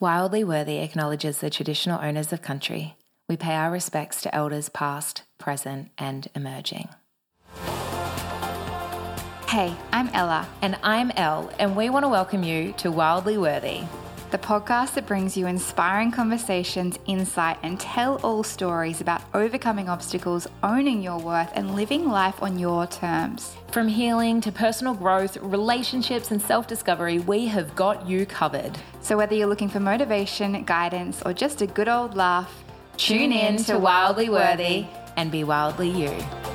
Wildly Worthy acknowledges the traditional owners of country. We pay our respects to elders past, present, and emerging. Hey, I'm Ella, And I'm Elle, and we want to welcome you to Wildly Worthy. The podcast that brings you inspiring conversations, insight, and tell all stories about overcoming obstacles, owning your worth, and living life on your terms. From healing to personal growth, relationships, and self discovery, we have got you covered. So, whether you're looking for motivation, guidance, or just a good old laugh, Tune in to Wildly Worthy and be wildly you.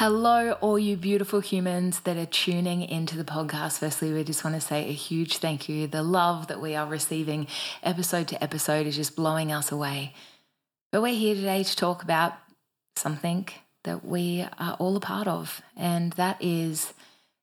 Hello, all you beautiful humans that are tuning into the podcast. Firstly, we just want to say a huge thank you. The love that we are receiving episode to episode is just blowing us away. But we're here today to talk about something that we are all a part of, and that is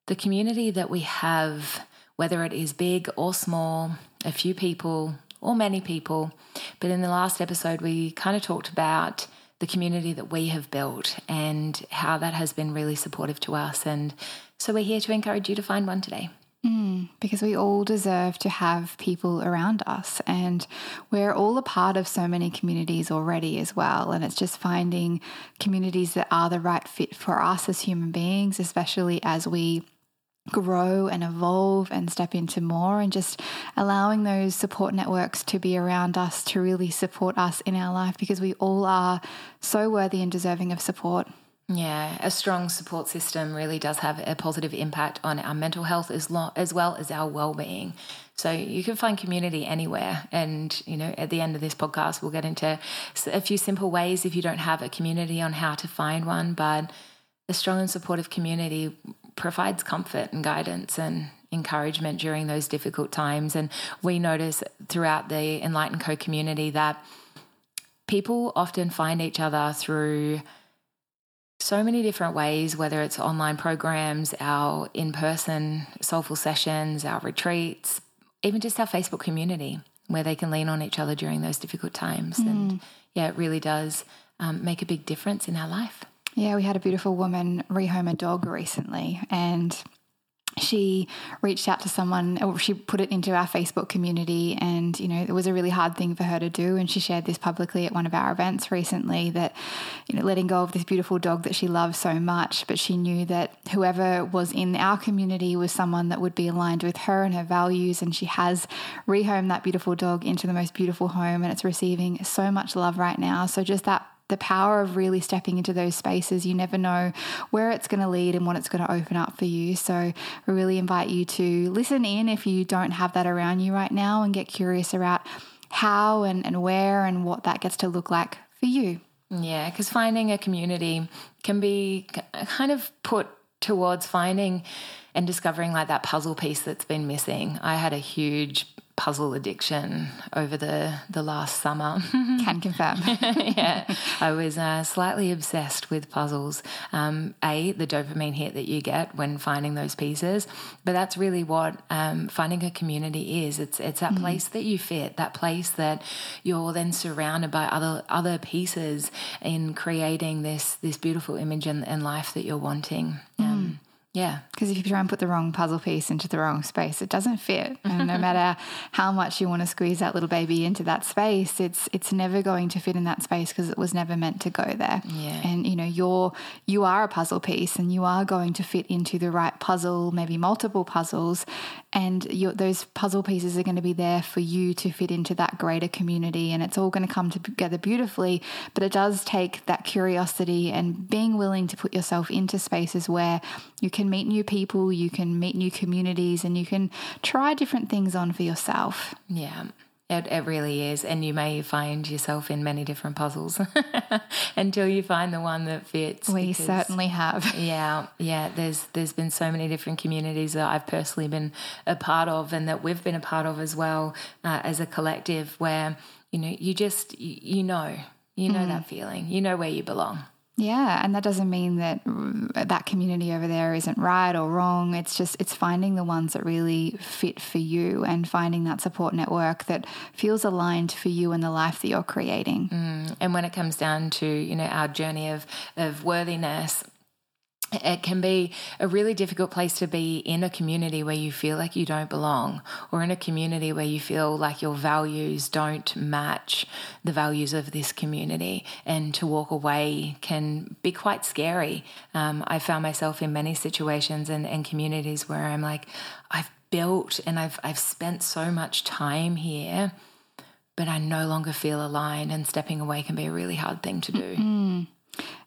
the community that we have, whether it is big or small, a few people or many people. But in the last episode, we kind of talked about the community that we have built and how that has been really supportive to us. And so we're here to encourage you to find one today. Mm, because we all deserve to have people around us and we're all a part of so many communities already as well and it's just finding communities that are the right fit for us as human beings especially as we grow and evolve and step into more and just allowing those support networks to be around us to really support us in our life because we all are so worthy and deserving of support Yeah, a strong support system really does have a positive impact on our mental health as, lo- as well as our well-being. So you can find community anywhere, and you know, at the end of this podcast, we'll get into a few simple ways if you don't have a community on how to find one. But a strong and supportive community provides comfort and guidance and encouragement during those difficult times. And we notice throughout the Enlightened Co community that people often find each other through so many different ways, whether it's online programs, our in person soulful sessions, our retreats, even just our Facebook community where they can lean on each other during those difficult times. And yeah, it really does um, make a big difference in our life. Yeah, we had a beautiful woman rehome a dog recently, and she reached out to someone, or she put it into our Facebook community, and you know it was a really hard thing for her to do. And she shared this publicly at one of our events recently that you know letting go of this beautiful dog that she loves so much, but she knew that whoever was in our community was someone that would be aligned with her and her values, and she has rehomed that beautiful dog into the most beautiful home, and it's receiving so much love right now. So just that the power of really stepping into those spaces. You never know where it's going to lead and what it's going to open up for you. So, I really invite you to listen in if you don't have that around you right now and get curious about how and, and where and what that gets to look like for you. Yeah, because finding a community can be kind of put towards finding and discovering like that puzzle piece that's been missing. I had a huge puzzle addiction over the the last summer. Can confirm. yeah, I was uh, slightly obsessed with puzzles. Um, a, the dopamine hit that you get when finding those pieces, but that's really what um, finding a community is. It's it's that place that you fit, that place that you're then surrounded by other other pieces in creating this this beautiful image and, and life that you're wanting. Um, yeah, Because if you try and put the wrong puzzle piece into the wrong space, it doesn't fit. And no matter how much you want to squeeze that little baby into that space, it's it's never going to fit in that space because it was never meant to go there. Yeah. And you know, you're you are a puzzle piece, and you are going to fit into the right puzzle, maybe multiple puzzles, and you those puzzle pieces are going to be there for you to fit into that greater community, and it's all going to come together beautifully. But it does take that curiosity and being willing to put yourself into spaces where you can meet new people, you can meet new communities, and you can try different things on for yourself. Yeah, it, it really is. And you may find yourself in many different puzzles until you find the one that fits. We because- certainly have. Yeah, yeah. There's there's been so many different communities that I've personally been a part of, and that we've been a part of as well uh, as a collective. Where you know you just you, you know you know that feeling. You know where you belong. Yeah, and that doesn't mean that mm, that community over there isn't right or wrong. It's just it's finding the ones that really fit for you and finding that support network that feels aligned for you and the life that you're creating. And when it comes down to you know our journey of of worthiness, it can be a really difficult place to be in a community where you feel like you don't belong, or in a community where you feel like your values don't match the values of this community. And to walk away can be quite scary. Um, I found myself in many situations and, and communities where I'm like, I've built and I've I've spent so much time here, but I no longer feel aligned, and stepping away can be a really hard thing to do. Mm-hmm.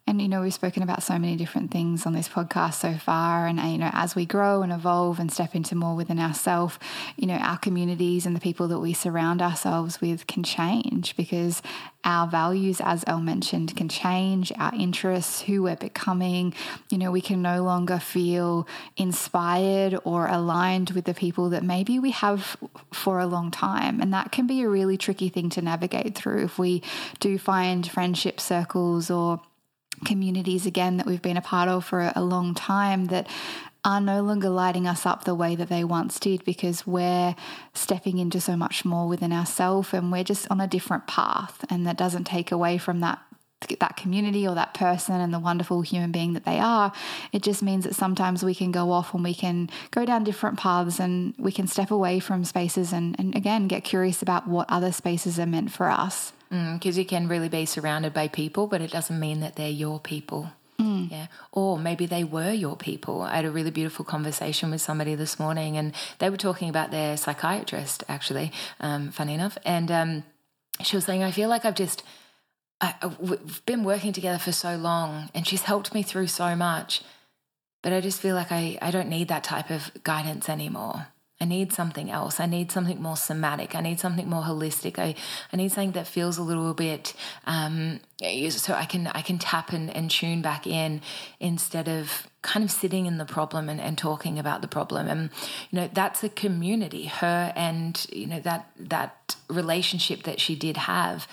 And, you know, we've spoken about so many different things on this podcast so far. And, uh, you know, as we grow and evolve and step into more within ourselves, you know, our communities and the people that we surround ourselves with can change because our values, as Elle mentioned, can change, our interests, who we're becoming. You know, we can no longer feel inspired or aligned with the people that maybe we have for a long time. And that can be a really tricky thing to navigate through if we do find friendship circles or communities again that we've been a part of for a long time that are no longer lighting us up the way that they once did because we're stepping into so much more within ourselves and we're just on a different path. And that doesn't take away from that that community or that person and the wonderful human being that they are. It just means that sometimes we can go off and we can go down different paths and we can step away from spaces and, and again get curious about what other spaces are meant for us because mm, you can really be surrounded by people, but it doesn't mean that they're your people. Mm. Yeah. Or maybe they were your people. I had a really beautiful conversation with somebody this morning, and they were talking about their psychiatrist, actually, um, funny enough. And um, she was saying, I feel like I've just. I, we've been working together for so long, and she's helped me through so much. But I just feel like I, I don't need that type of guidance anymore. I need something else. I need something more somatic. I need something more holistic. I, I need something that feels a little bit um, so I can I can tap and, and tune back in instead of kind of sitting in the problem and, and talking about the problem. And you know that's a community. Her and you know that that relationship that she did have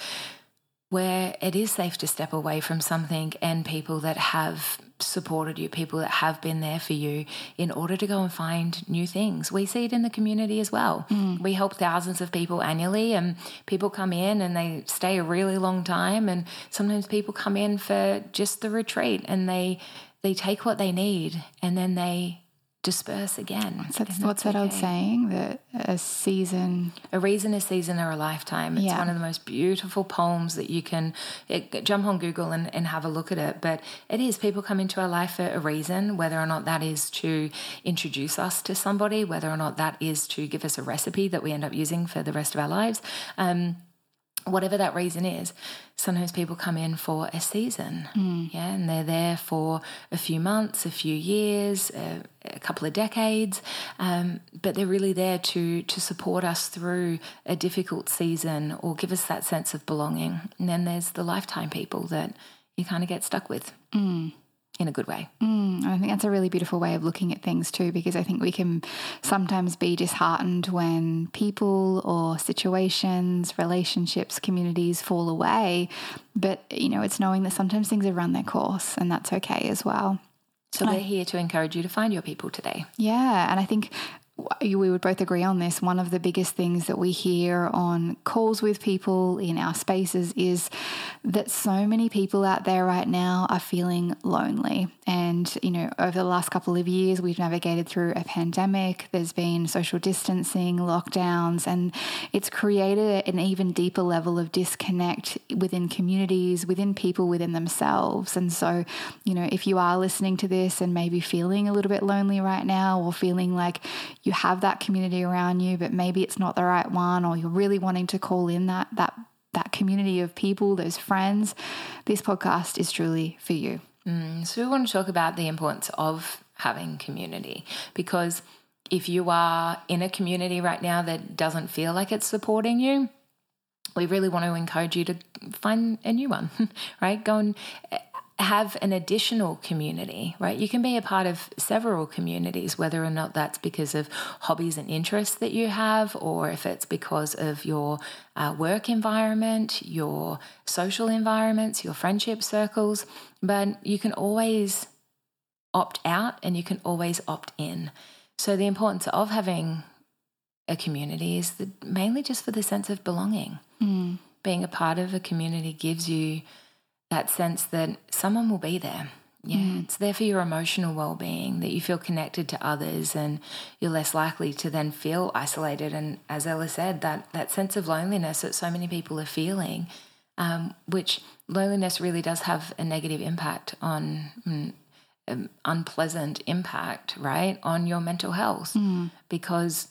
where it is safe to step away from something and people that have supported you, people that have been there for you in order to go and find new things. We see it in the community as well. Mm. We help thousands of people annually, and people come in and they stay a really long time. And sometimes people come in for just the retreat and they they take what they need and then they disperse again. What's that okay. old saying that a season, a reason, a season, or a lifetime. It's yeah. one of the most beautiful poems that you can it, jump on Google and, and have a look at it. But it is people come into our life for a reason, whether or not that is to introduce us to somebody, whether or not that is to give us a recipe that we end up using for the rest of our lives. Um, whatever that reason is, sometimes people come in for a season, mm. yeah, and they're there for a few months, a few years, a, a couple of decades, um, but they're really there to to support us through a difficult season or give us that sense of belonging. And then there's the lifetime people that you kind of get stuck with. Mm in a good way. Mm, I think that's a really beautiful way of looking at things too, because I think we can sometimes be disheartened when people or situations, relationships, communities fall away. But, you know, it's knowing that sometimes things have run their course and that's okay as well. So we're here to encourage you to find your people today. Yeah. And I think we would both agree on this. One of the biggest things that we hear on calls with people in our spaces is that so many people out there right now are feeling lonely. And, you know, over the last couple of years, we've navigated through a pandemic, there's been social distancing, lockdowns, and it's created an even deeper level of disconnect within communities, within people, within themselves. And so, you know, if you are listening to this and maybe feeling a little bit lonely right now or feeling like you have that community around you, but maybe it's not the right one, or you're really wanting to call in that that that community of people, those friends, this podcast is truly for you. Mm, so we want to talk about the importance of having community because if you are in a community right now that doesn't feel like it's supporting you, we really want to encourage you to find a new one, right? Go and have an additional community, right? You can be a part of several communities, whether or not that's because of hobbies and interests that you have, or if it's because of your uh, work environment, your social environments, your friendship circles. But you can always opt out and you can always opt in. So, the importance of having a community is the, mainly just for the sense of belonging. Mm. Being a part of a community gives you that sense that someone will be there. Yeah, mm. it's there for your emotional well being, that you feel connected to others and you're less likely to then feel isolated. And as Ella said, that, that sense of loneliness that so many people are feeling, um, which loneliness really does have a negative impact on. Mm, um, unpleasant impact, right, on your mental health. Mm. Because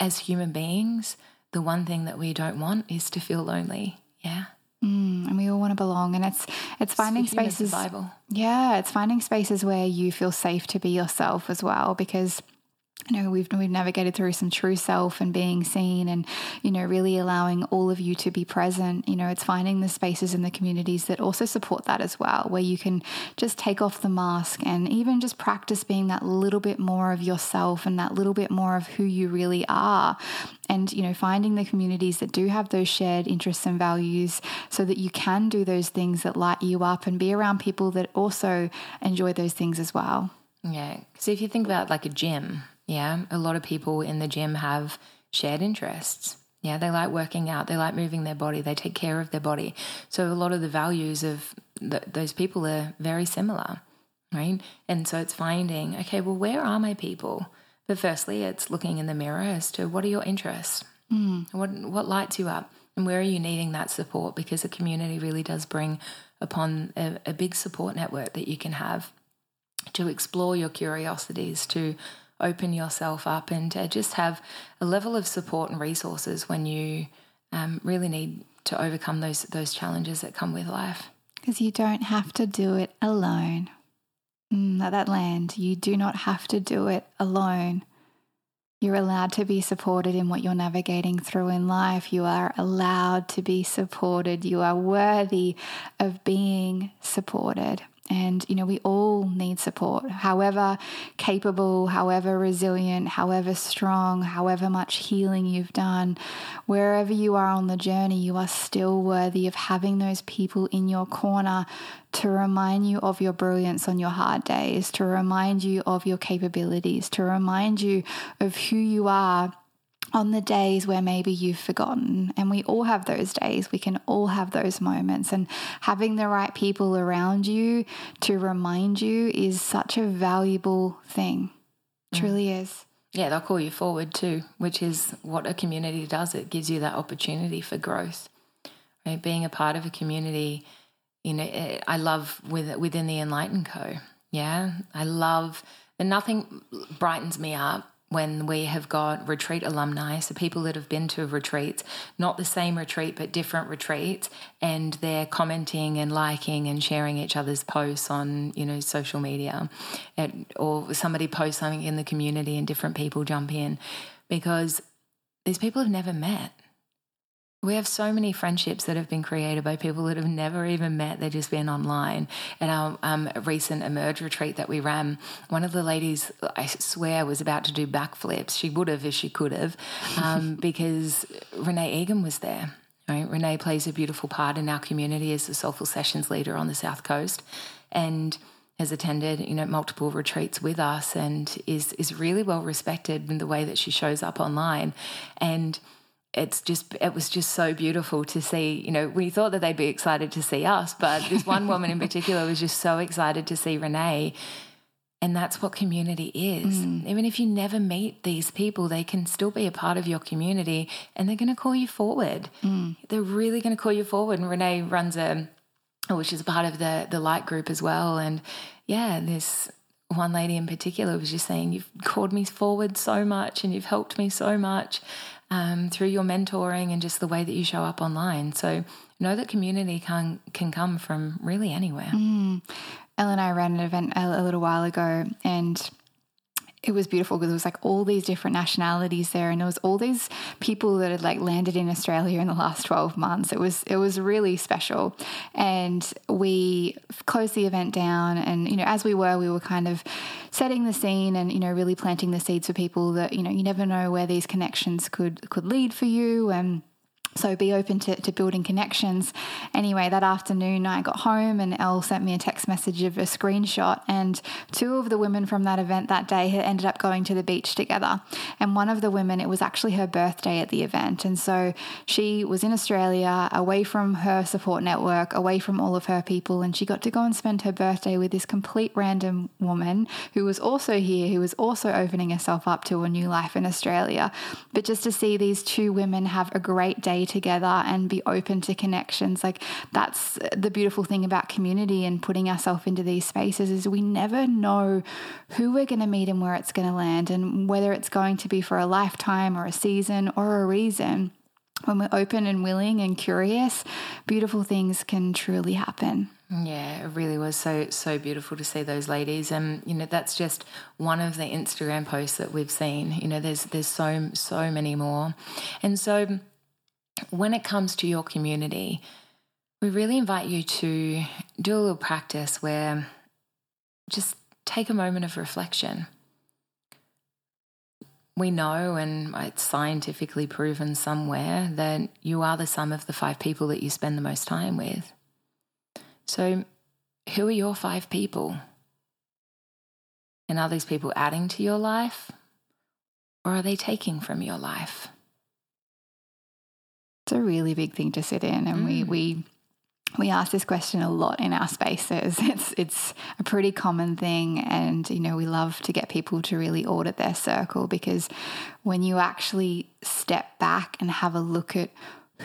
as human beings, the one thing that we don't want is to feel lonely. Yeah. Mm, and we all want to belong, and it's it's finding it's spaces. Survival. Yeah, it's finding spaces where you feel safe to be yourself as well, because you know we've we've navigated through some true self and being seen and you know really allowing all of you to be present. You know it's finding the spaces in the communities that also support that as well where you can just take off the mask and even just practice being that little bit more of yourself and that little bit more of who you really are. And you know finding the communities that do have those shared interests and values so that you can do those things that light you up and be around people that also enjoy those things as well. Yeah. So if you think about like a gym yeah, a lot of people in the gym have shared interests. Yeah, they like working out, they like moving their body, they take care of their body. So a lot of the values of th- those people are very similar, right? And so it's finding, okay, well, where are my people? But firstly, it's looking in the mirror as to what are your interests? Mm. What what lights you up? And where are you needing that support? Because a community really does bring upon a, a big support network that you can have to explore your curiosities, to open yourself up and to just have a level of support and resources when you um, really need to overcome those those challenges that come with life. Because you don't have to do it alone. Mm, at that land, you do not have to do it alone. You're allowed to be supported in what you're navigating through in life. You are allowed to be supported. You are worthy of being supported. And, you know, we all need support, however capable, however resilient, however strong, however much healing you've done. Wherever you are on the journey, you are still worthy of having those people in your corner to remind you of your brilliance on your hard days, to remind you of your capabilities, to remind you of who you are on the days where maybe you've forgotten. And we all have those days. We can all have those moments. And having the right people around you to remind you is such a valuable thing. Mm. Truly is. Yeah, they'll call you forward too, which is what a community does. It gives you that opportunity for growth. Right? Being a part of a community, you know, eh, I love with within the Enlightened Co. Yeah, I love, and nothing brightens me up when we have got retreat alumni, so people that have been to retreats, not the same retreat, but different retreats, and they're commenting and liking and sharing each other's posts on, you know, social media, or somebody posts something in the community and different people jump in because these people have never met. We have so many friendships that have been created by people that have never even met. They've just been online. At our um, recent Emerge retreat that we ran, one of the ladies, I swear, was about to do backflips. She would have if she could have, um, because Renee Egan was there. Right? Renee plays a beautiful part in our community as the Soulful Sessions leader on the South Coast. And has attended you know multiple retreats with us and is is really well respected in the way that she shows up online and it's just it was just so beautiful to see you know we thought that they'd be excited to see us but this one woman in particular was just so excited to see renee. And that's what community is. Mm. even if you never meet these people they can still be a part of your community and they're going to call you forward. Mm. they're really going to call you forward. And renee runs a which is a part of the the light group as well. And yeah this one lady in particular was just saying you've called me forward so much and you've helped me so much um, through your mentoring and just the way that you show up online. So know that community can can come from really anywhere. Mm. Ellen and I ran an event a, a little while ago, and it was beautiful because it was like all these different nationalities there and there was all these people that had like landed in Australia in the last 12 months. It was it was really special. And we closed the event down and you know as we were we were kind of setting the scene and you know really planting the seeds for people that you know you never know where these connections could could lead for you and So be open to, to building connections. Anyway, that afternoon I got home and Elle sent me a text message of a screenshot. And two of the women from that event that day had ended up going to the beach together. And one of the women, it was actually her birthday at the event. And so she was in Australia, away from her support network, away from all of her people. And she got to go and spend her birthday with this complete random woman who was also here, who was also opening herself up to a new life in Australia. But just to see these two women have a great day together and be open to connections. Like that's the beautiful thing about community and putting ourselves into these spaces is we never know who we're going to meet and where it's going to land and whether it's going to be for a lifetime or a season or a reason. When we're open and willing and curious, beautiful things can truly happen. Yeah, it really was so so beautiful to see those ladies, and you know that's just one of the Instagram posts that we've seen. You know, there's there's so so many more, and so when it comes to your community, we really invite you to do a little practice where just take a moment of reflection. We know, and it's scientifically proven somewhere, that you are the sum of the five people that you spend the most time with. So, who are your five people? And are these people adding to your life, or are they taking from your life? It's a really big thing to sit in, and mm. we we we ask this question a lot in our spaces. It's it's a pretty common thing, and you know we love to get people to really audit their circle because when you actually step back and have a look at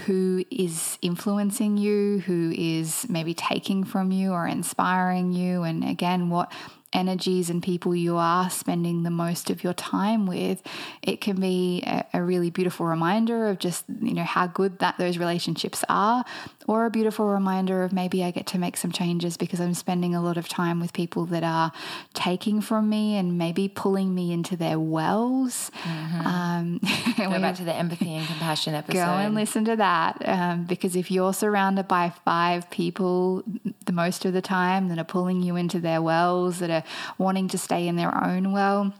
who is influencing you, who is maybe taking from you or inspiring you, and again, what energies and people you are spending the most of your time with, it can be a, a, really beautiful reminder of just, you know, how good that those relationships are, or a beautiful reminder of maybe I get to make some changes because I'm spending a lot of time with people that are taking from me and maybe pulling me into their wells. Mm-hmm. Um, go back to the empathy and compassion episode. Go and listen to that um, because if you're surrounded by five people the most of the time that are pulling you into their wells, that are wanting to stay in their own well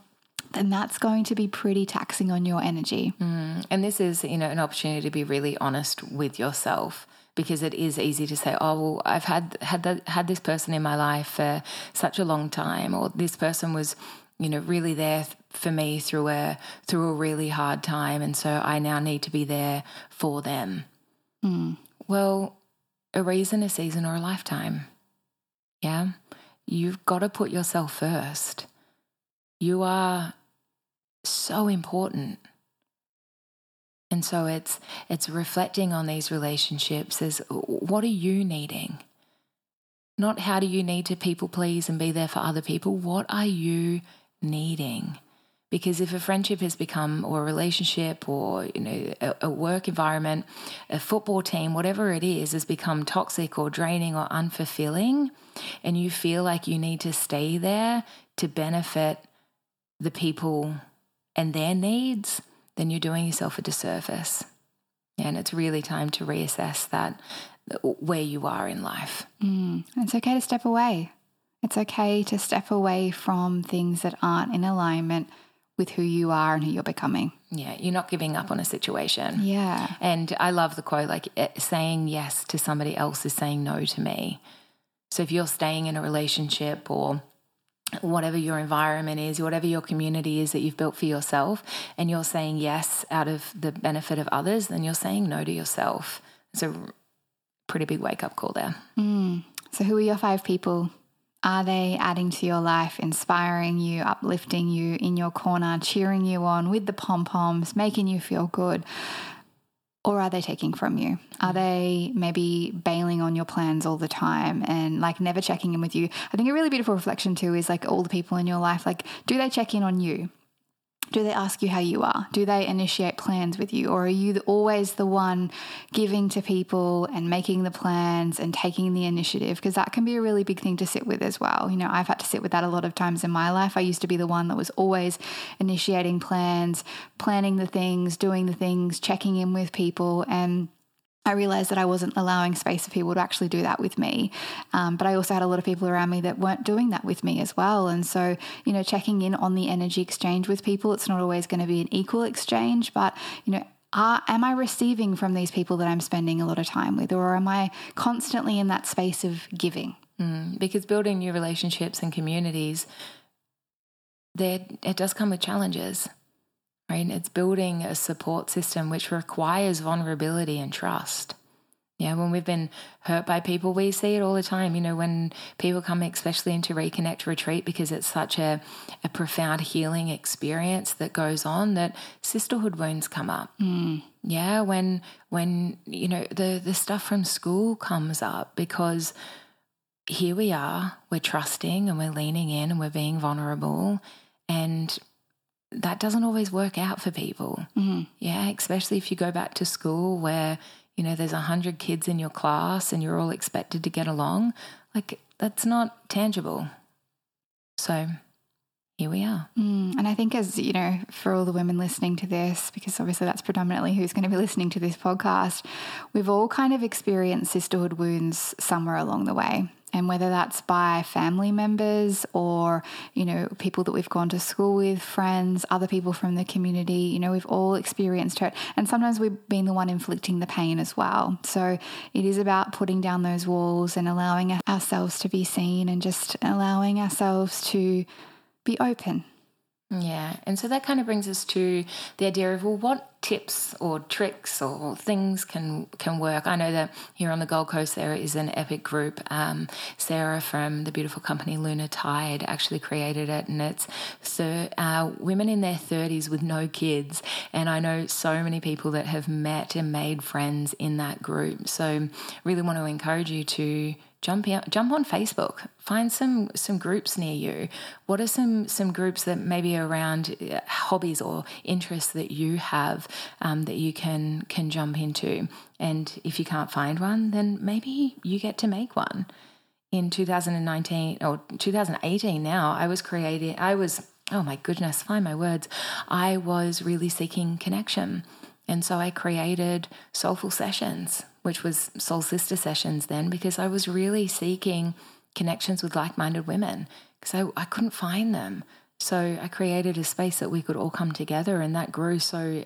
then that's going to be pretty taxing on your energy. Mm. And this is, you know, an opportunity to be really honest with yourself because it is easy to say, "Oh, well, I've had had that, had this person in my life for such a long time, or this person was, you know, really there for me through a through a really hard time, and so I now need to be there for them." Mm. Well, a reason, a season, or a lifetime. Yeah. You've got to put yourself first. You are so important. And so it's it's reflecting on these relationships as what are you needing? Not how do you need to people please and be there for other people? What are you needing? Because if a friendship has become, or a relationship, or you know, a, a work environment, a football team, whatever it is, has become toxic or draining or unfulfilling, and you feel like you need to stay there to benefit the people and their needs, then you're doing yourself a disservice. And it's really time to reassess that where you are in life. Mm, it's okay to step away. It's okay to step away from things that aren't in alignment with who you are and who you're becoming. Yeah, you're not giving up on a situation. Yeah. And I love the quote like eh, saying yes to somebody else is saying no to me. So if you're staying in a relationship or whatever your environment is, whatever your community is that you've built for yourself, and you're saying yes out of the benefit of others, then you're saying no to yourself. It's a pretty big wake up call there. Mm. So, who are your five people are they adding to your life, inspiring you, uplifting you in your corner, cheering you on with the pom poms, making you feel good? Or are they taking from you? Are mm. they maybe bailing on your plans all the time and like never checking in with you? I think a really beautiful reflection too is like all the people in your life, like, do they check in on you? Do they ask you how you are? Do they initiate plans with you? Or are you always the one giving to people and making the plans and taking the initiative? Because that can be a really big thing to sit with as well. You know, I've had to sit with that a lot of times in my life. I used to be the one that was always initiating plans, planning the things, doing the things, checking in with people. And I realized that I wasn't allowing space for people to actually do that with me. Um, but I also had a lot of people around me that weren't doing that with me as well. And so, you know, checking in on the energy exchange with people, it's not always going to be an equal exchange, but, you know, are, am I receiving from these people that I'm spending a lot of time with, or am I constantly in that space of giving? Mm, because building new relationships and communities, there it does come with challenges, right? It's building a support system which requires vulnerability and trust. Yeah, when we've been hurt by people, we see it all the time. You know, when people come, especially into Reconnect Retreat, because it's such a, a profound healing experience that goes on, that sisterhood wounds come up. Mm. Yeah, when when you know the the stuff from school comes up because here we are, we're trusting and we're leaning in and we're being vulnerable, and that doesn't always work out for people. Mm. Yeah, especially if you go back to school where you know, there's a hundred kids in your class and you're all expected to get along. Like that's not tangible. So here we are. Mm, and I think, as you know, for all the women listening to this, because obviously that's predominantly who's going to be listening to this podcast, we've all kind of experienced sisterhood wounds somewhere along the way and whether that's by family members or you know people that we've gone to school with friends other people from the community you know we've all experienced hurt and sometimes we've been the one inflicting the pain as well. So it is about putting down those walls and allowing ourselves to be seen and just allowing ourselves to be open yeah. And so that kind of brings us to the idea of well, what tips or tricks or things can can work. I know that here on the Gold Coast there is an epic group. Um, Sarah from the beautiful company Lunar Tide actually created it, and it's so uh, women in their thirties with no kids. And I know so many people that have met and made friends in that group. So really want to encourage you to jump jump on Facebook, find some some groups near you. What are some some groups that maybe around uh, hobbies or interests that you have um, that you can can jump into? And if you can't find one, then maybe you get to make one. In 2019 or 2018 now, I was creating. I was oh my goodness, find my words. I was really seeking connection. And so I created Soulful Sessions, which was Soul Sister Sessions then, because I was really seeking connections with like minded women because I, I couldn't find them. So I created a space that we could all come together, and that grew so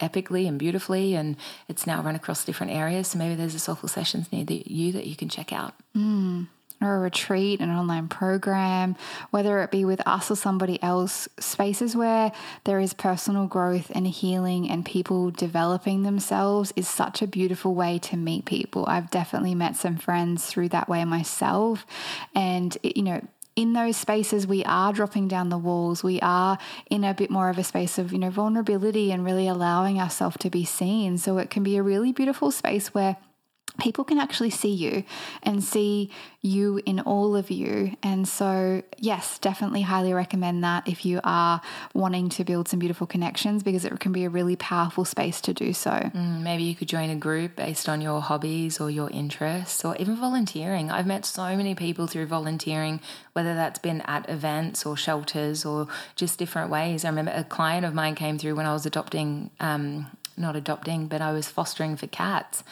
epically and beautifully. And it's now run across different areas. So maybe there's a Soulful Sessions near you that you can check out. Mm or a retreat, an online program, whether it be with us or somebody else, spaces where there is personal growth and healing and people developing themselves is such a beautiful way to meet people. I've definitely met some friends through that way myself. And, it, you know, in those spaces we are dropping down the walls we are in a bit more of a space of you know vulnerability and really allowing ourselves to be seen so it can be a really beautiful space where people can actually see you and see you in all of you. And so, yes, definitely highly recommend that if you are wanting to build some beautiful connections because it can be a really powerful space to do so. Mm, maybe you could join a group based on your hobbies or your interests or even volunteering. I've met so many people through volunteering, whether that's been at events or shelters or just different ways. I remember a client of mine came through when I was adopting, um, not adopting, but I was fostering for cats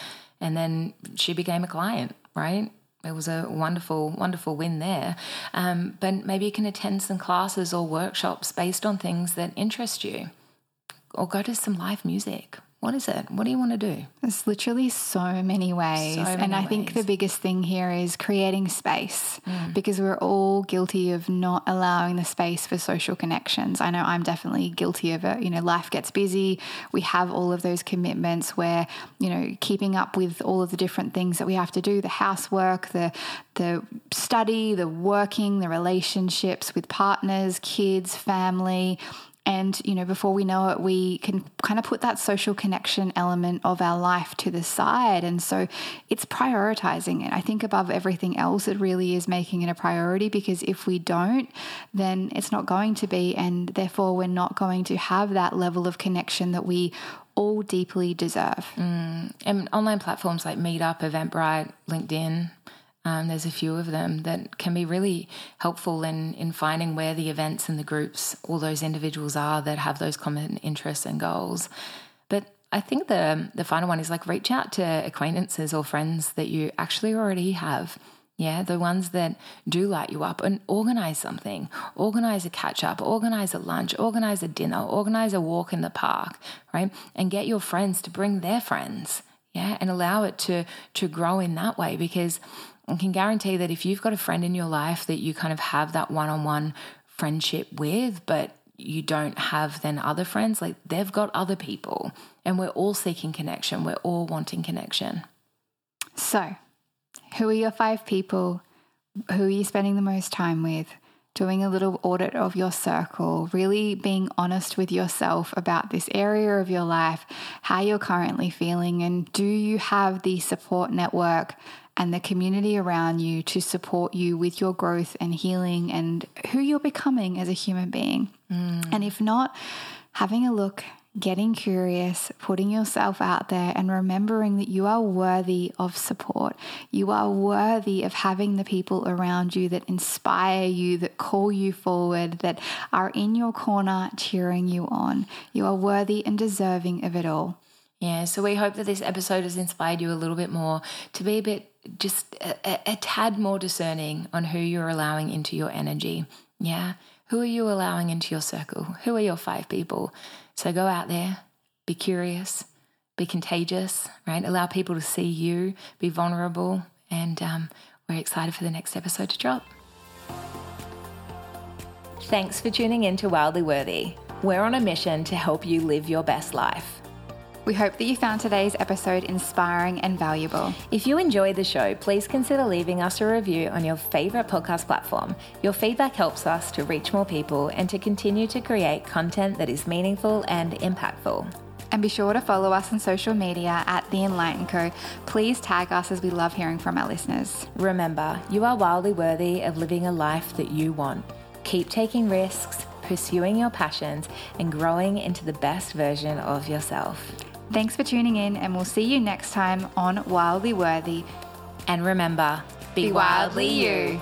and then she became a client, right? It was a wonderful, wonderful win there. Um, but maybe you can attend some classes or workshops based on things that interest you, or go to some live music what is it? What do you want to do? There's literally so many ways. So many and I ways. think the biggest thing here is creating space mm. because we're all guilty of not allowing the space for social connections. I know I'm definitely guilty of it. You know, life gets busy. We have all of those commitments where, you know, keeping up with all of the different things that we have to do, the housework, the the study, the working, the relationships with partners, kids, family, and, you know, before we know it, we can kind of put that social connection element of our life to the side. And so it's prioritizing it. I think above everything else, it really is making it a priority because if we don't, then it's not going to be. And therefore, we're not going to have that level of connection that we all deeply deserve. Mm. And online platforms like Meetup, Eventbrite, LinkedIn, um, there's a few of them that can be really helpful in, in finding where the events and the groups, all those individuals are that have those common interests and goals. But I think the the final one is like reach out to acquaintances or friends that you actually already have Yeah, the ones that do light you up and organize something, organize a catch up, organize a lunch, organize a dinner, organize a walk in the park, right? And get your friends to bring their friends. Yeah, and allow it to to grow in that way because I can guarantee that if you've got a friend in your life that you kind of have that one-on-one friendship with, but you don't have then other friends, like they've got other people and we're all seeking connection. We're all wanting connection. So, who are your five people? Who are you spending the most time with? Doing a little audit of your circle, really being honest with yourself about this area of your life, how you're currently feeling, and do you have the support network and the community around you to support you with your growth and healing and who you're becoming as a human being? Mm. And if not, having a look getting curious, putting yourself out there, and remembering that you are worthy of support. You are worthy of having the people around you that inspire you, that call you forward, that are in your corner cheering you on. You are worthy and deserving of it all. Yeah, so we hope that this episode has inspired you a little bit more to be a bit just a, a, tad more discerning on who you're allowing into your energy. Yeah. Who are you allowing into your circle? Who are your five people? So go out there, be curious, be contagious, right? Allow people to see you, be vulnerable, and um, we're excited for the next episode to drop. Thanks for tuning in to Wildly Worthy. We're on a mission to help you live your best life. We hope that you found today's episode inspiring and valuable. If you enjoyed the show, please consider leaving us a review on your favorite podcast platform. Your feedback helps us to reach more people and to continue to create content that is meaningful and impactful. And be sure to follow us on social media at The Enlightened Co. Please tag us as we love hearing from our listeners. Remember, you are wildly worthy of living a life that you want. Keep taking risks, pursuing your passions, and growing into the best version of yourself. Thanks for tuning in, and we'll see you next time on Wildly Worthy. And remember, be, be wildly you.